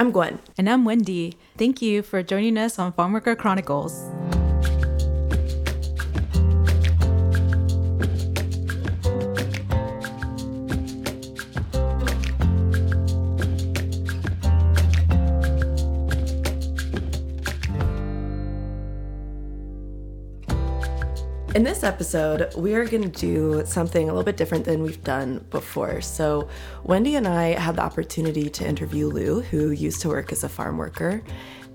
I'm Gwen. And I'm Wendy. Thank you for joining us on Farmworker Chronicles. In this episode, we are going to do something a little bit different than we've done before. So, Wendy and I had the opportunity to interview Lou, who used to work as a farm worker.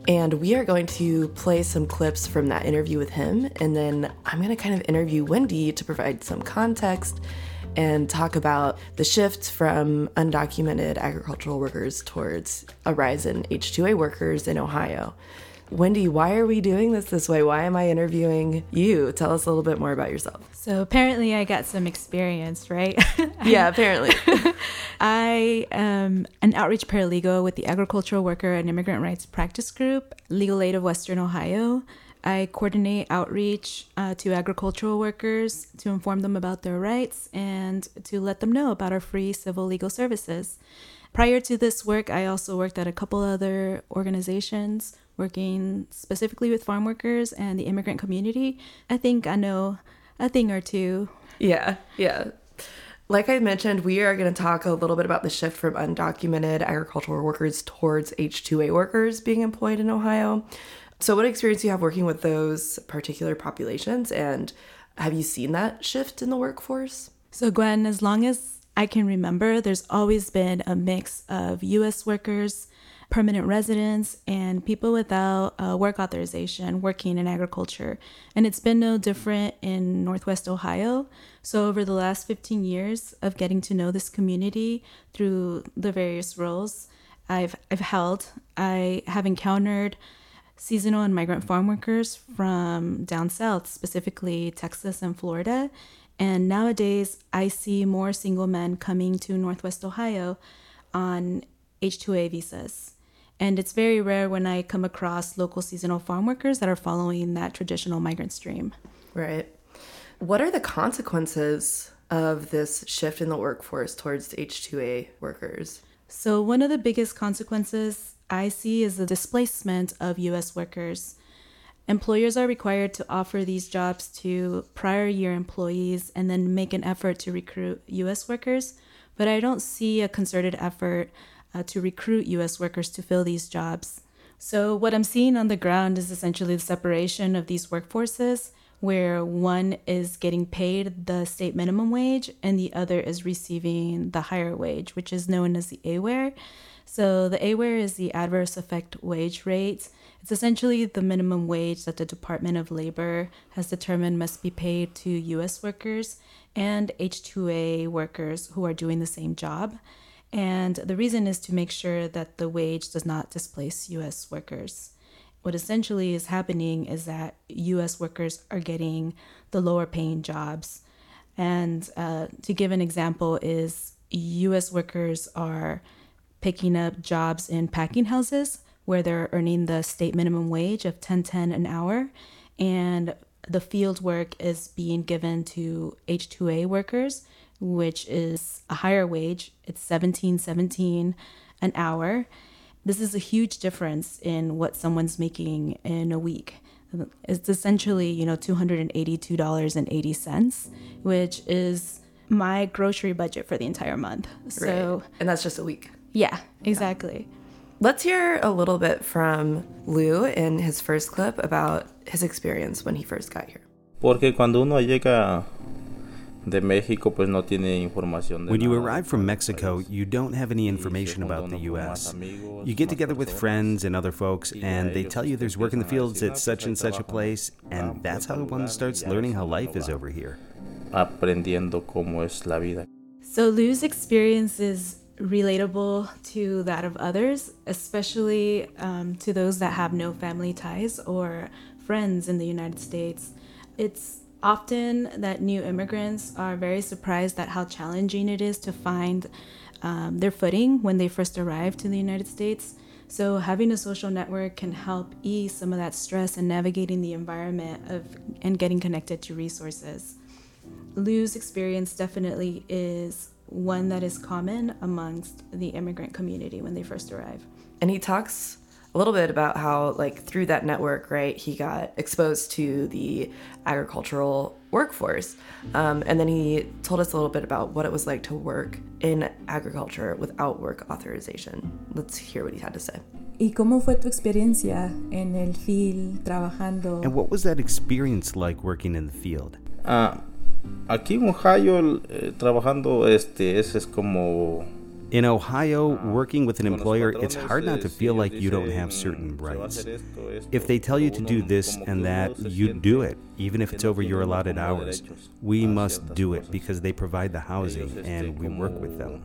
And we are going to play some clips from that interview with him. And then I'm going to kind of interview Wendy to provide some context and talk about the shift from undocumented agricultural workers towards a rise in H2A workers in Ohio. Wendy, why are we doing this this way? Why am I interviewing you? Tell us a little bit more about yourself. So, apparently, I got some experience, right? yeah, apparently. I am an outreach paralegal with the Agricultural Worker and Immigrant Rights Practice Group, Legal Aid of Western Ohio. I coordinate outreach uh, to agricultural workers to inform them about their rights and to let them know about our free civil legal services. Prior to this work, I also worked at a couple other organizations working specifically with farm workers and the immigrant community. I think I know a thing or two. Yeah, yeah. Like I mentioned, we are going to talk a little bit about the shift from undocumented agricultural workers towards H2A workers being employed in Ohio. So, what experience do you have working with those particular populations, and have you seen that shift in the workforce? So, Gwen, as long as I can remember, there's always been a mix of US workers, permanent residents, and people without uh, work authorization working in agriculture. And it's been no different in Northwest Ohio. So, over the last 15 years of getting to know this community through the various roles I've, I've held, I have encountered seasonal and migrant farm workers from down south, specifically Texas and Florida. And nowadays, I see more single men coming to Northwest Ohio on H2A visas. And it's very rare when I come across local seasonal farm workers that are following that traditional migrant stream. Right. What are the consequences of this shift in the workforce towards H2A workers? So, one of the biggest consequences I see is the displacement of US workers. Employers are required to offer these jobs to prior year employees and then make an effort to recruit US workers, but I don't see a concerted effort uh, to recruit US workers to fill these jobs. So, what I'm seeing on the ground is essentially the separation of these workforces, where one is getting paid the state minimum wage and the other is receiving the higher wage, which is known as the AEWR. So, the AEWR is the adverse effect wage rate. It's essentially the minimum wage that the Department of Labor has determined must be paid to US workers and H2A workers who are doing the same job. And the reason is to make sure that the wage does not displace US workers. What essentially is happening is that US workers are getting the lower paying jobs. And uh, to give an example, is US workers are picking up jobs in packing houses where they're earning the state minimum wage of 1010 an hour and the field work is being given to H2A workers which is a higher wage. It's 17.17 an hour. This is a huge difference in what someone's making in a week. It's essentially, you know, $282.80, which is my grocery budget for the entire month. So, right. and that's just a week. Yeah, exactly. Yeah. Let's hear a little bit from Lou in his first clip about his experience when he first got here. Porque cuando uno llega de México, pues no tiene información. when you arrive from Mexico, you don't have any information about the U.S. You get together with friends and other folks, and they tell you there's work in the fields at such and such a place, and that's how one starts learning how life is over here. Aprendiendo cómo es la vida. So Lou's experience is relatable to that of others, especially um, to those that have no family ties or friends in the United States. It's often that new immigrants are very surprised at how challenging it is to find um, their footing when they first arrive to the United States. So having a social network can help ease some of that stress and navigating the environment of and getting connected to resources. Lou's experience definitely is one that is common amongst the immigrant community when they first arrive. and he talks a little bit about how like through that network right he got exposed to the agricultural workforce um, and then he told us a little bit about what it was like to work in agriculture without work authorization let's hear what he had to say ¿Y cómo fue tu experiencia en el field trabajando? And what was that experience like working in the field? Ah, aquí en Ohio eh, trabajando este ese es como In Ohio, working with an employer, it's hard not to feel like you don't have certain rights. If they tell you to do this and that, you do it, even if it's over your allotted hours. We must do it because they provide the housing and we work with them.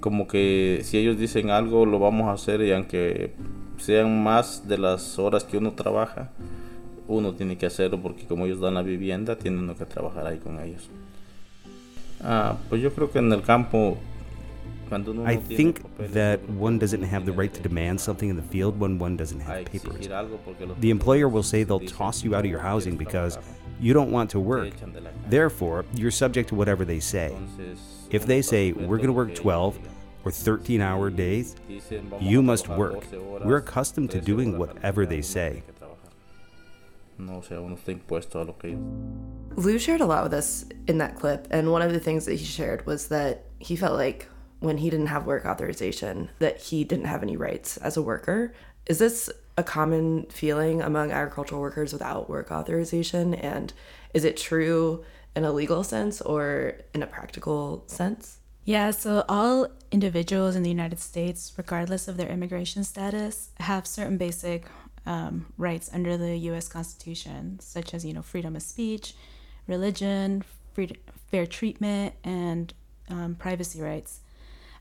Como que si ellos dicen algo, lo vamos a hacer y aunque sean más de las horas que uno trabaja, uno tiene que hacerlo porque como ellos dan la vivienda, tienen uno que trabajar ahí con ellos. Ah, pues yo creo que en el campo I think that one doesn't have the right to demand something in the field when one doesn't have papers. exigir algo porque los The employer will say they'll toss you out of your housing because you don't want to work. echan de la casa. Therefore, you're subject to whatever they say. If they say, we're going to work 12 or 13 hour days, you must work. We're accustomed to doing whatever they say. Tiene. No, o sea, uno está impuesto a lo que ellos Lou shared a lot with us in that clip, and one of the things that he shared was that he felt like when he didn't have work authorization, that he didn't have any rights as a worker. Is this a common feeling among agricultural workers without work authorization? And is it true in a legal sense or in a practical sense? Yeah, so all individuals in the United States, regardless of their immigration status, have certain basic um, rights under the U.S. Constitution, such as you know freedom of speech, religion, free, fair treatment, and um, privacy rights.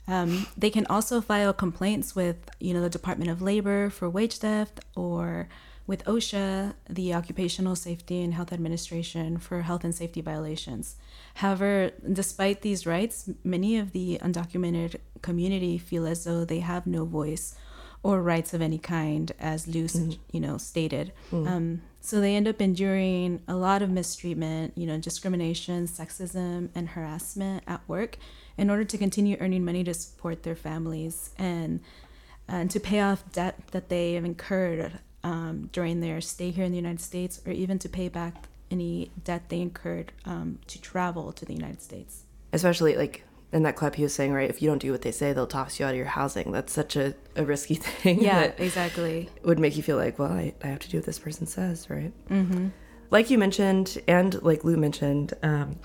Um, they can also file complaints with you know the Department of Labor for wage theft or with OSHA, the Occupational Safety and Health Administration, for health and safety violations. However, despite these rights, many of the undocumented community feel as though they have no voice or rights of any kind, as Lou, you know, stated. Um, so they end up enduring a lot of mistreatment, you know, discrimination, sexism, and harassment at work in order to continue earning money to support their families and and to pay off debt that they have incurred um, during their stay here in the United States, or even to pay back any debt they incurred um, to travel to the United States. Especially like in that clip, he was saying, right, if you don't do what they say, they'll toss you out of your housing. That's such a, a risky thing. Yeah, exactly. would make you feel like, well, I, I have to do what this person says, right? Mm-hmm. Like you mentioned, and like Lou mentioned, um,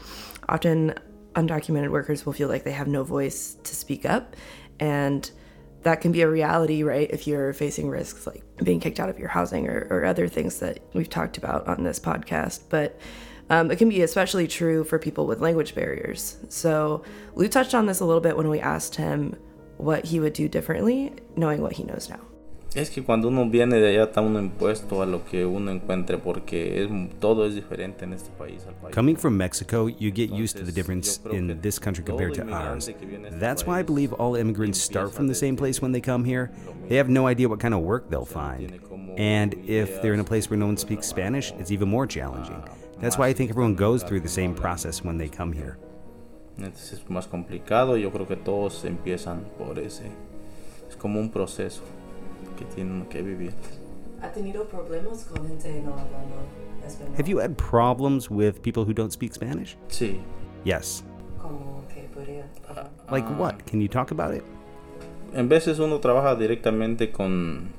often undocumented workers will feel like they have no voice to speak up. And that can be a reality, right? If you're facing risks like being kicked out of your housing or, or other things that we've talked about on this podcast. But um, it can be especially true for people with language barriers. So Lou touched on this a little bit when we asked him what he would do differently, knowing what he knows now. Es que cuando uno viene de allá está uno impuesto a lo que uno encuentre porque es, todo es diferente en este país al país. Coming from Mexico, you get used to the difference in this country compared to ours. That's why I believe all immigrants start from the same place when they come here. They have no idea what kind of work they'll find. And if they're in a place where no one speaks Spanish, it's even more challenging. That's why I think everyone goes through the same process when they come here. Entonces es más complicado. Yo creo que todos empiezan por ese. Es como un proceso que tienen que vivir. ¿Ha tenido problemas con gente no hablando español? Have you had problems with people who don't speak Spanish? Sí. Yes. Como ah, Like what? Can you talk about it? En veces uno trabaja directamente con,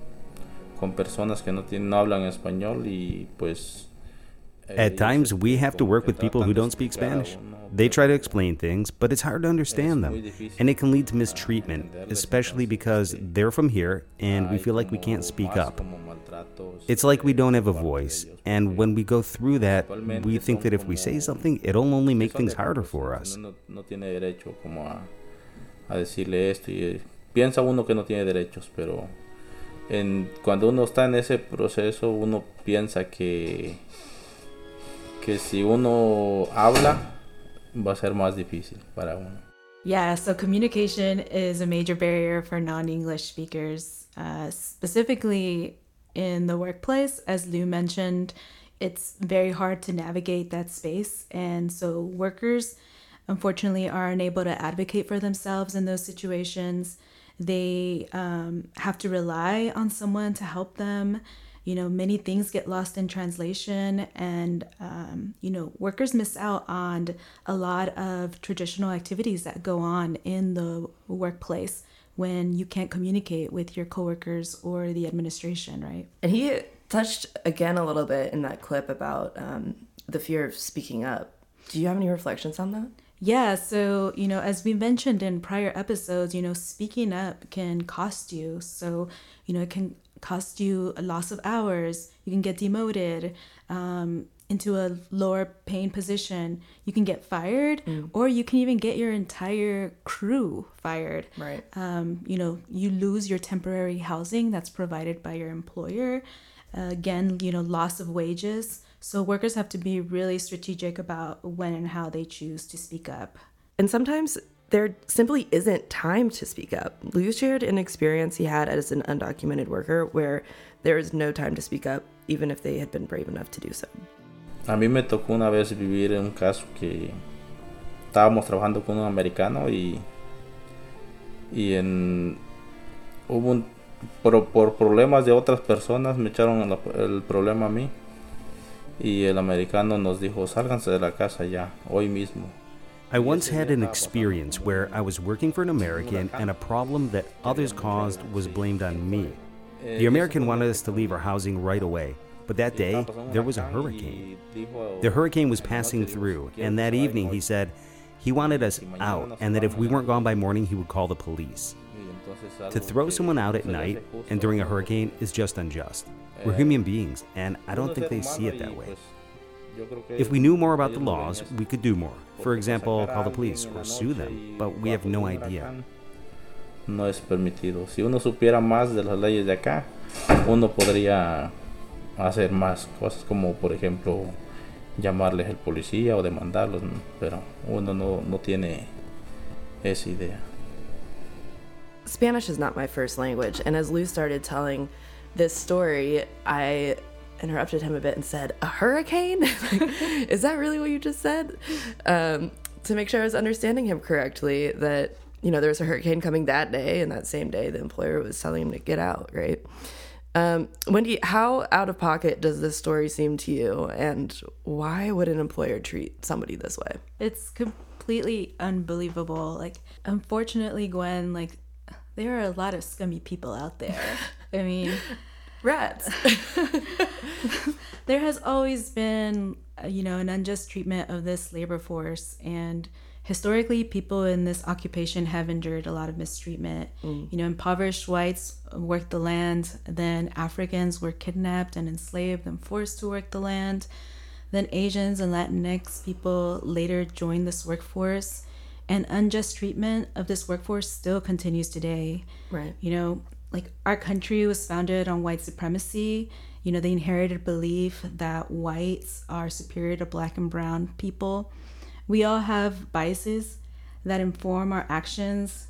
con personas que no, tienen, no hablan español y pues... At times, we have to work with people who don't speak Spanish. They try to explain things, but it's hard to understand them. And it can lead to mistreatment, especially because they're from here and we feel like we can't speak up. It's like we don't have a voice. And when we go through that, we think that if we say something, it'll only make things harder for us. Eh, piensa uno que no tiene derechos, pero en, cuando uno está en ese proceso uno piensa que que si uno habla va a ser más difícil para uno. Yeah, so communication is a major barrier for non English speakers, uh, specifically in the workplace. As Lou mentioned, it's very hard to navigate that space. And so workers, unfortunately, are unable to advocate for themselves in those situations. they um, have to rely on someone to help them you know many things get lost in translation and um, you know workers miss out on a lot of traditional activities that go on in the workplace when you can't communicate with your coworkers or the administration right? And he touched again a little bit in that clip about um, the fear of speaking up. Do you have any reflections on that yeah, so, you know, as we mentioned in prior episodes, you know, speaking up can cost you. So, you know, it can cost you a loss of hours. You can get demoted um, into a lower paying position. You can get fired, mm. or you can even get your entire crew fired. Right. Um, you know, you lose your temporary housing that's provided by your employer. Uh, again, you know, loss of wages. So workers have to be really strategic about when and how they choose to speak up. And sometimes there simply isn't time to speak up. Lou shared an experience he had as an undocumented worker where there is no time to speak up, even if they had been brave enough to do so. A mí me tocó una vez vivir en un caso que estábamos trabajando con un americano y, y en, hubo un, por, por problemas de otras personas me echaron el, el problema a mí y el americano nos dijo sálganse de la casa ya, hoy mismo. I once had an experience where I was working for an American and a problem that others caused was blamed on me. The American wanted us to leave our housing right away, but that day there was a hurricane. The hurricane was passing through, and that evening he said he wanted us out and that if we weren't gone by morning, he would call the police. To throw someone out at night and during a hurricane is just unjust. We're human beings, and I don't think they see it that way. If we knew more about the laws, we could do more. For example, call the police or sue them, but we have no idea. No es permitido. Si uno supiera más de las leyes de acá, uno podría hacer más cosas como, por ejemplo, llamarles el policía o demandarlos, pero uno no, no tiene esa idea. Spanish is not my first language, and as Lou started telling this story, I interrupted him a bit and said, A hurricane? is that really what you just said? Um, to make sure I was understanding him correctly, that, you know, there was a hurricane coming that day, and that same day the employer was telling him to get out, right? Um, Wendy, how out of pocket does this story seem to you, and why would an employer treat somebody this way? It's completely unbelievable. Like, unfortunately, Gwen, like, there are a lot of scummy people out there. I mean, rats. there has always been, uh, you know, an unjust treatment of this labor force. And historically, people in this occupation have endured a lot of mistreatment. Mm. You know, impoverished whites worked the land, then Africans were kidnapped and enslaved and forced to work the land. Then Asians and Latinx people later joined this workforce. And unjust treatment of this workforce still continues today. Right. You know, like our country was founded on white supremacy. You know the inherited belief that whites are superior to black and brown people. We all have biases that inform our actions.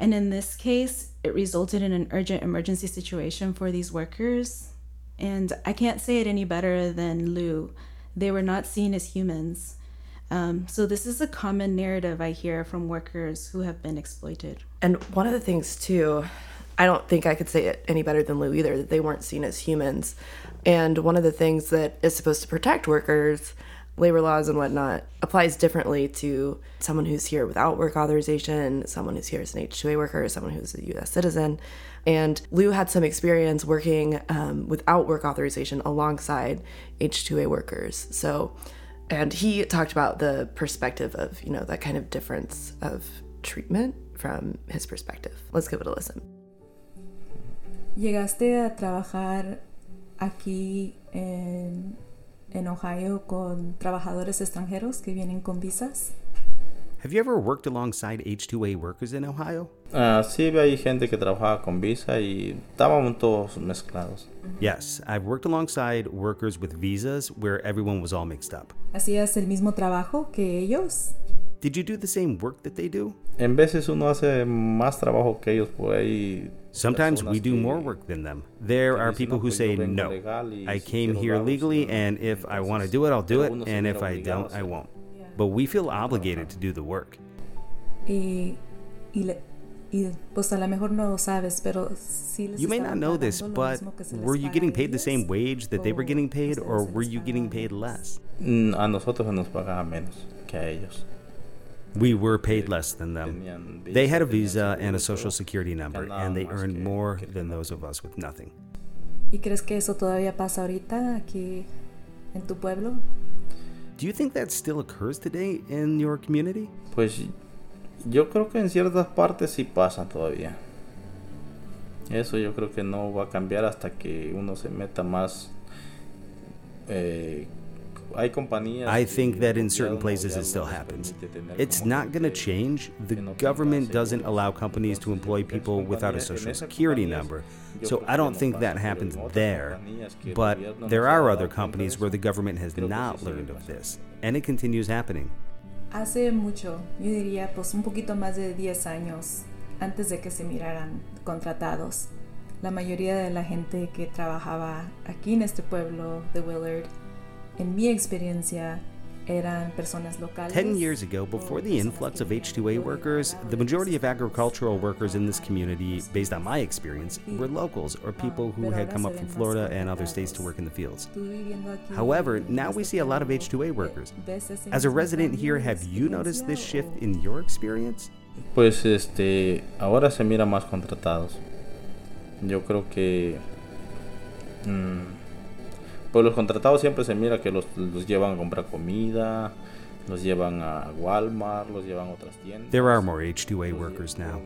And in this case it resulted in an urgent emergency situation for these workers. And i can't say it any better than lou. They were not seen as humans um, so this is a common narrative i hear from workers who have been exploited and one of the things too I don't think I could say it any better than Lou either, that they weren't seen as humans. And one of the things that is supposed to protect workers, labor laws and whatnot, applies differently to someone who's here without work authorization, someone who's here as an H2A worker, someone who's a US citizen. And Lou had some experience working um, without work authorization alongside H2A workers. So, and he talked about the perspective of, you know, that kind of difference of treatment from his perspective. Let's give it a listen. ¿Llegaste a trabajar aquí en, en Ohio con trabajadores extranjeros que vienen con visas? Have you ever worked alongside H2A workers in Ohio? Uh, sí, hay gente que trabajaba con visa y estábamos todos mezclados. Yes, I've worked alongside workers with visas where everyone was all mixed up. ¿Hacías el mismo trabajo que ellos? Did you do the same work that they do? En veces uno hace más trabajo que ellos por ahí Sometimes we do more work than them. There are people who say, no, I came here legally, and if I want to do it, I'll do it, and if I don't, I won't. But we feel obligated to do the work. Y, y, Y pues a lo mejor no sabes, sí You may not know this, but were you getting paid the same wage that they were getting paid, or were you getting paid less? Mm, a nosotros nos pagaba menos que a ellos. We were paid less than them. They had a visa and a social security number, and they earned more than those of us with nothing. ¿Y crees que eso todavía pasa ahorita aquí en tu pueblo? Do you think that still occurs today in your community? Pues yo creo que en ciertas partes sí pasa todavía. Eso yo creo que no va a cambiar hasta que uno se meta más. Eh. I think that in certain places it still happens. It's not going to change. The government doesn't allow companies to employ people without a social security number. So I don't think that happens there. But there are other companies where the government has not learned of this, and it continues happening. Hace mucho, yo diría pues un poquito más de 10 años antes de que se miraran contratados. La mayoría de la gente que trabajaba aquí en este pueblo de Willard, en mi experiencia, eran personas locales. Ten years ago, before the influx of H2A workers, the majority of agricultural workers in this community, based on my experience, were locals or people who had come up from Florida and other states to work in the fields. However, now we see a lot of H2A workers. As a resident here, have you noticed this shift in your experience? Pues este, ahora se mira más contratados. Yo creo que mmm, pues los contratados siempre se mira que los, los llevan a comprar comida, los llevan a Walmart, los llevan a otras tiendas. There are more H2A workers now.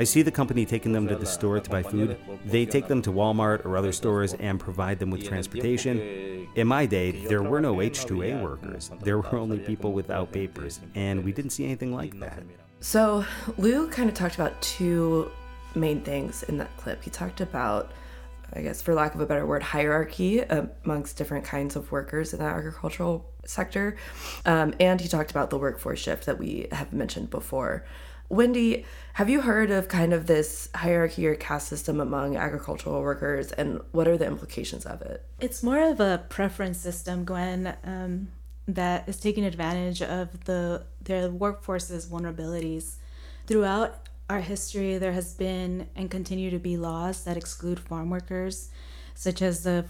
I see the company taking them to the store to buy food. They take them to Walmart or other stores and provide them with transportation. In my day, there were no H2A workers. There were only people without papers, and we didn't see anything like that. So, Lou kind of talked about two main things in that clip. He talked about, I guess, for lack of a better word, hierarchy amongst different kinds of workers in that agricultural sector. Um, and he talked about the workforce shift that we have mentioned before. Wendy, have you heard of kind of this hierarchy or caste system among agricultural workers, and what are the implications of it? It's more of a preference system, Gwen, um, that is taking advantage of the their workforce's vulnerabilities. Throughout our history, there has been and continue to be laws that exclude farm workers, such as the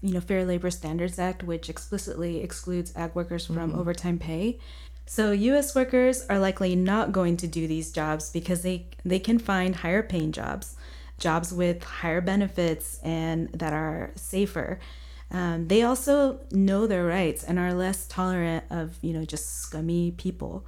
you know Fair Labor Standards Act, which explicitly excludes ag workers from mm-hmm. overtime pay. So US workers are likely not going to do these jobs because they they can find higher paying jobs, jobs with higher benefits and that are safer. Um, they also know their rights and are less tolerant of you know just scummy people.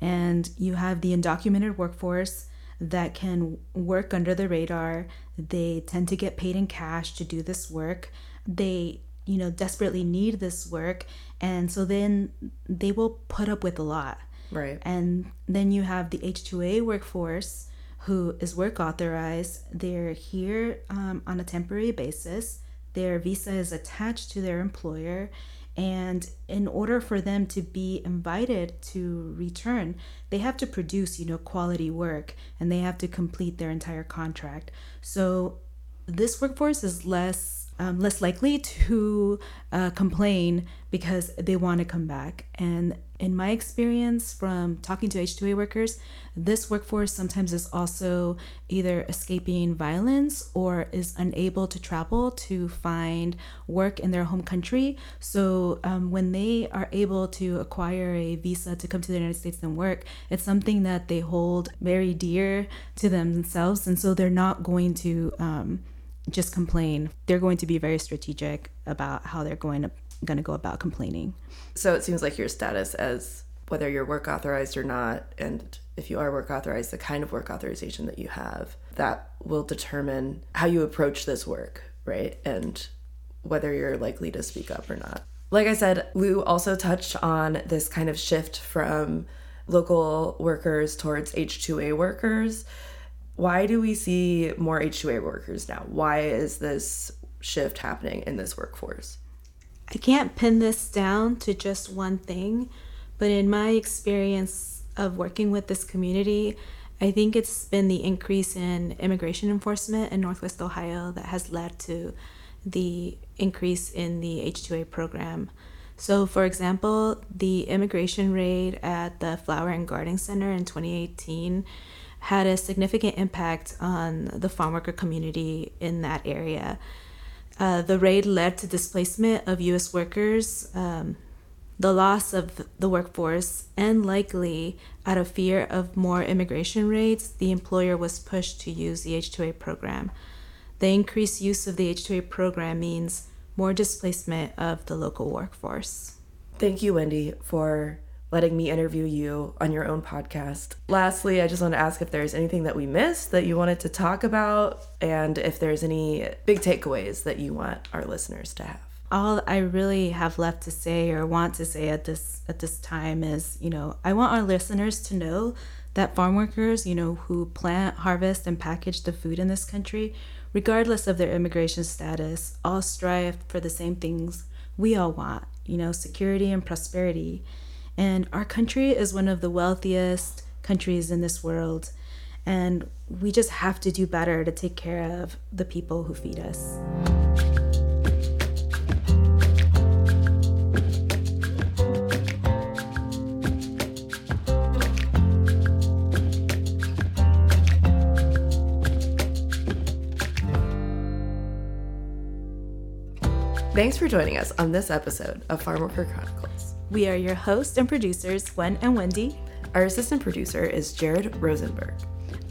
And you have the undocumented workforce that can work under the radar. They tend to get paid in cash to do this work. They you know desperately need this work and so then they will put up with a lot right and then you have the h2a workforce who is work authorized they're here um, on a temporary basis their visa is attached to their employer and in order for them to be invited to return they have to produce you know quality work and they have to complete their entire contract so this workforce is less um, less likely to uh, complain because they want to come back. And in my experience from talking to H2A workers, this workforce sometimes is also either escaping violence or is unable to travel to find work in their home country. So um, when they are able to acquire a visa to come to the United States and work, it's something that they hold very dear to themselves. And so they're not going to. Um, just complain. They're going to be very strategic about how they're going to going to go about complaining. So it seems like your status as whether you're work authorized or not and if you are work authorized the kind of work authorization that you have that will determine how you approach this work, right? And whether you're likely to speak up or not. Like I said, Lou also touched on this kind of shift from local workers towards H2A workers why do we see more H2A workers now? Why is this shift happening in this workforce? I can't pin this down to just one thing, but in my experience of working with this community, I think it's been the increase in immigration enforcement in Northwest Ohio that has led to the increase in the H2A program. So, for example, the immigration raid at the Flower and Garden Center in 2018 had a significant impact on the farm worker community in that area. Uh, the raid led to displacement of U.S. workers, um, the loss of the workforce, and likely out of fear of more immigration raids, the employer was pushed to use the H2A program. The increased use of the H2A program means more displacement of the local workforce. Thank you, Wendy, for letting me interview you on your own podcast. Lastly, I just want to ask if there's anything that we missed that you wanted to talk about and if there's any big takeaways that you want our listeners to have. All I really have left to say or want to say at this at this time is, you know, I want our listeners to know that farm workers, you know, who plant, harvest and package the food in this country, regardless of their immigration status, all strive for the same things we all want, you know, security and prosperity. And our country is one of the wealthiest countries in this world. And we just have to do better to take care of the people who feed us. Thanks for joining us on this episode of Farm Worker Chronicles. We are your hosts and producers, Gwen and Wendy. Our assistant producer is Jared Rosenberg.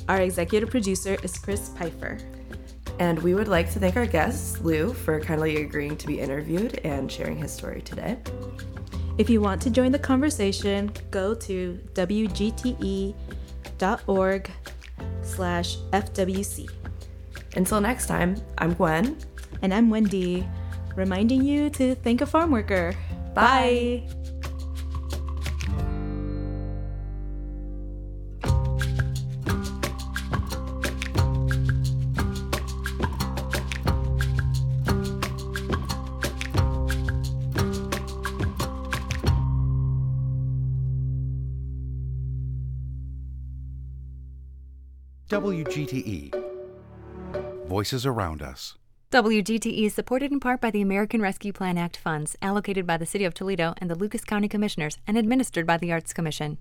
Our executive producer is Chris Pfeiffer. And we would like to thank our guest, Lou, for kindly agreeing to be interviewed and sharing his story today. If you want to join the conversation, go to wgte.org slash FWC. Until next time, I'm Gwen. And I'm Wendy reminding you to thank a farm worker. Bye. Bye. WGTE Voices Around Us. WGTE is supported in part by the American Rescue Plan Act funds allocated by the City of Toledo and the Lucas County Commissioners and administered by the Arts Commission.